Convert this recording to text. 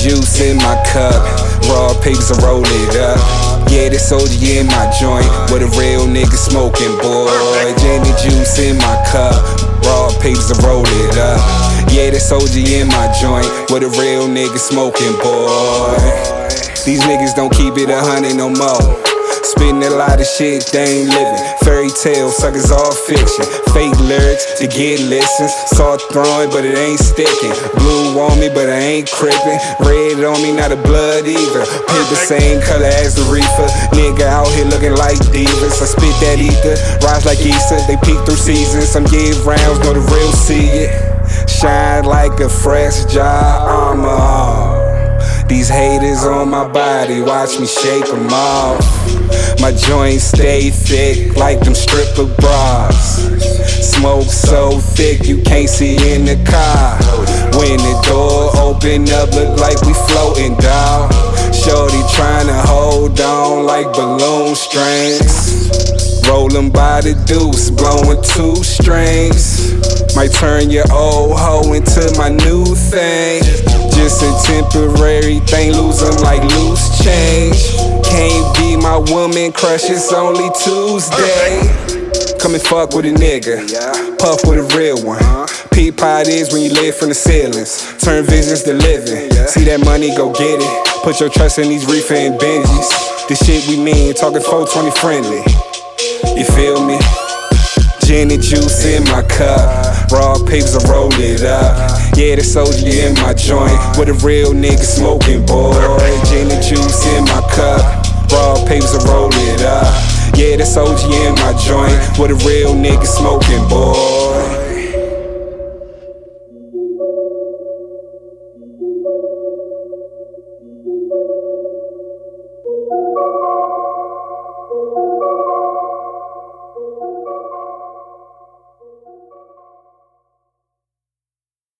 juice in my cup, raw papers, I roll it up. Yeah, this soldier in my joint, with a real nigga smoking, boy. Jamie juice in my cup, raw papers, I roll it up. Yeah, this soldier in my joint, with a real nigga smoking, boy. These niggas don't keep it a hundred no more. Spitting a lot of shit they ain't living. Fairy tales, suckers all fiction. Fake lyrics to get listens. Saw throwing, but it ain't sticking. Blue on me, but I ain't crippin'. Red on me, not a blood either. Paper same color as the reefer. Nigga out here looking like divas. I spit that ether, rise like Easter. They peek through seasons. Some give rounds, know the real see it. Shine like a fresh job. These haters on my body, watch me shake them off. My joints stay thick like them stripper bras. Smoke so thick you can't see in the car. When the door open up, look like we floating, dawg. Shorty tryna hold on like balloon strings. Rolling by the deuce, blowing two strings. Might turn your old hoe into my new thing. Temporary thing, lose 'em like loose change. Can't be my woman crush, it's only Tuesday. Come and fuck with a nigga, puff with a real one. Pea pot is when you live from the ceilings. Turn visions to living. See that money, go get it. Put your trust in these reefer and Benjis. The shit we mean, talking 420 friendly. You feel? And juice in my cup. Raw papers, I roll it up. Yeah, the soldier in my joint. With a real nigga smoking, boy. And juice in my cup. Raw papers, I roll it up. Yeah, the soldier in my joint. With a real nigga smoking, boy.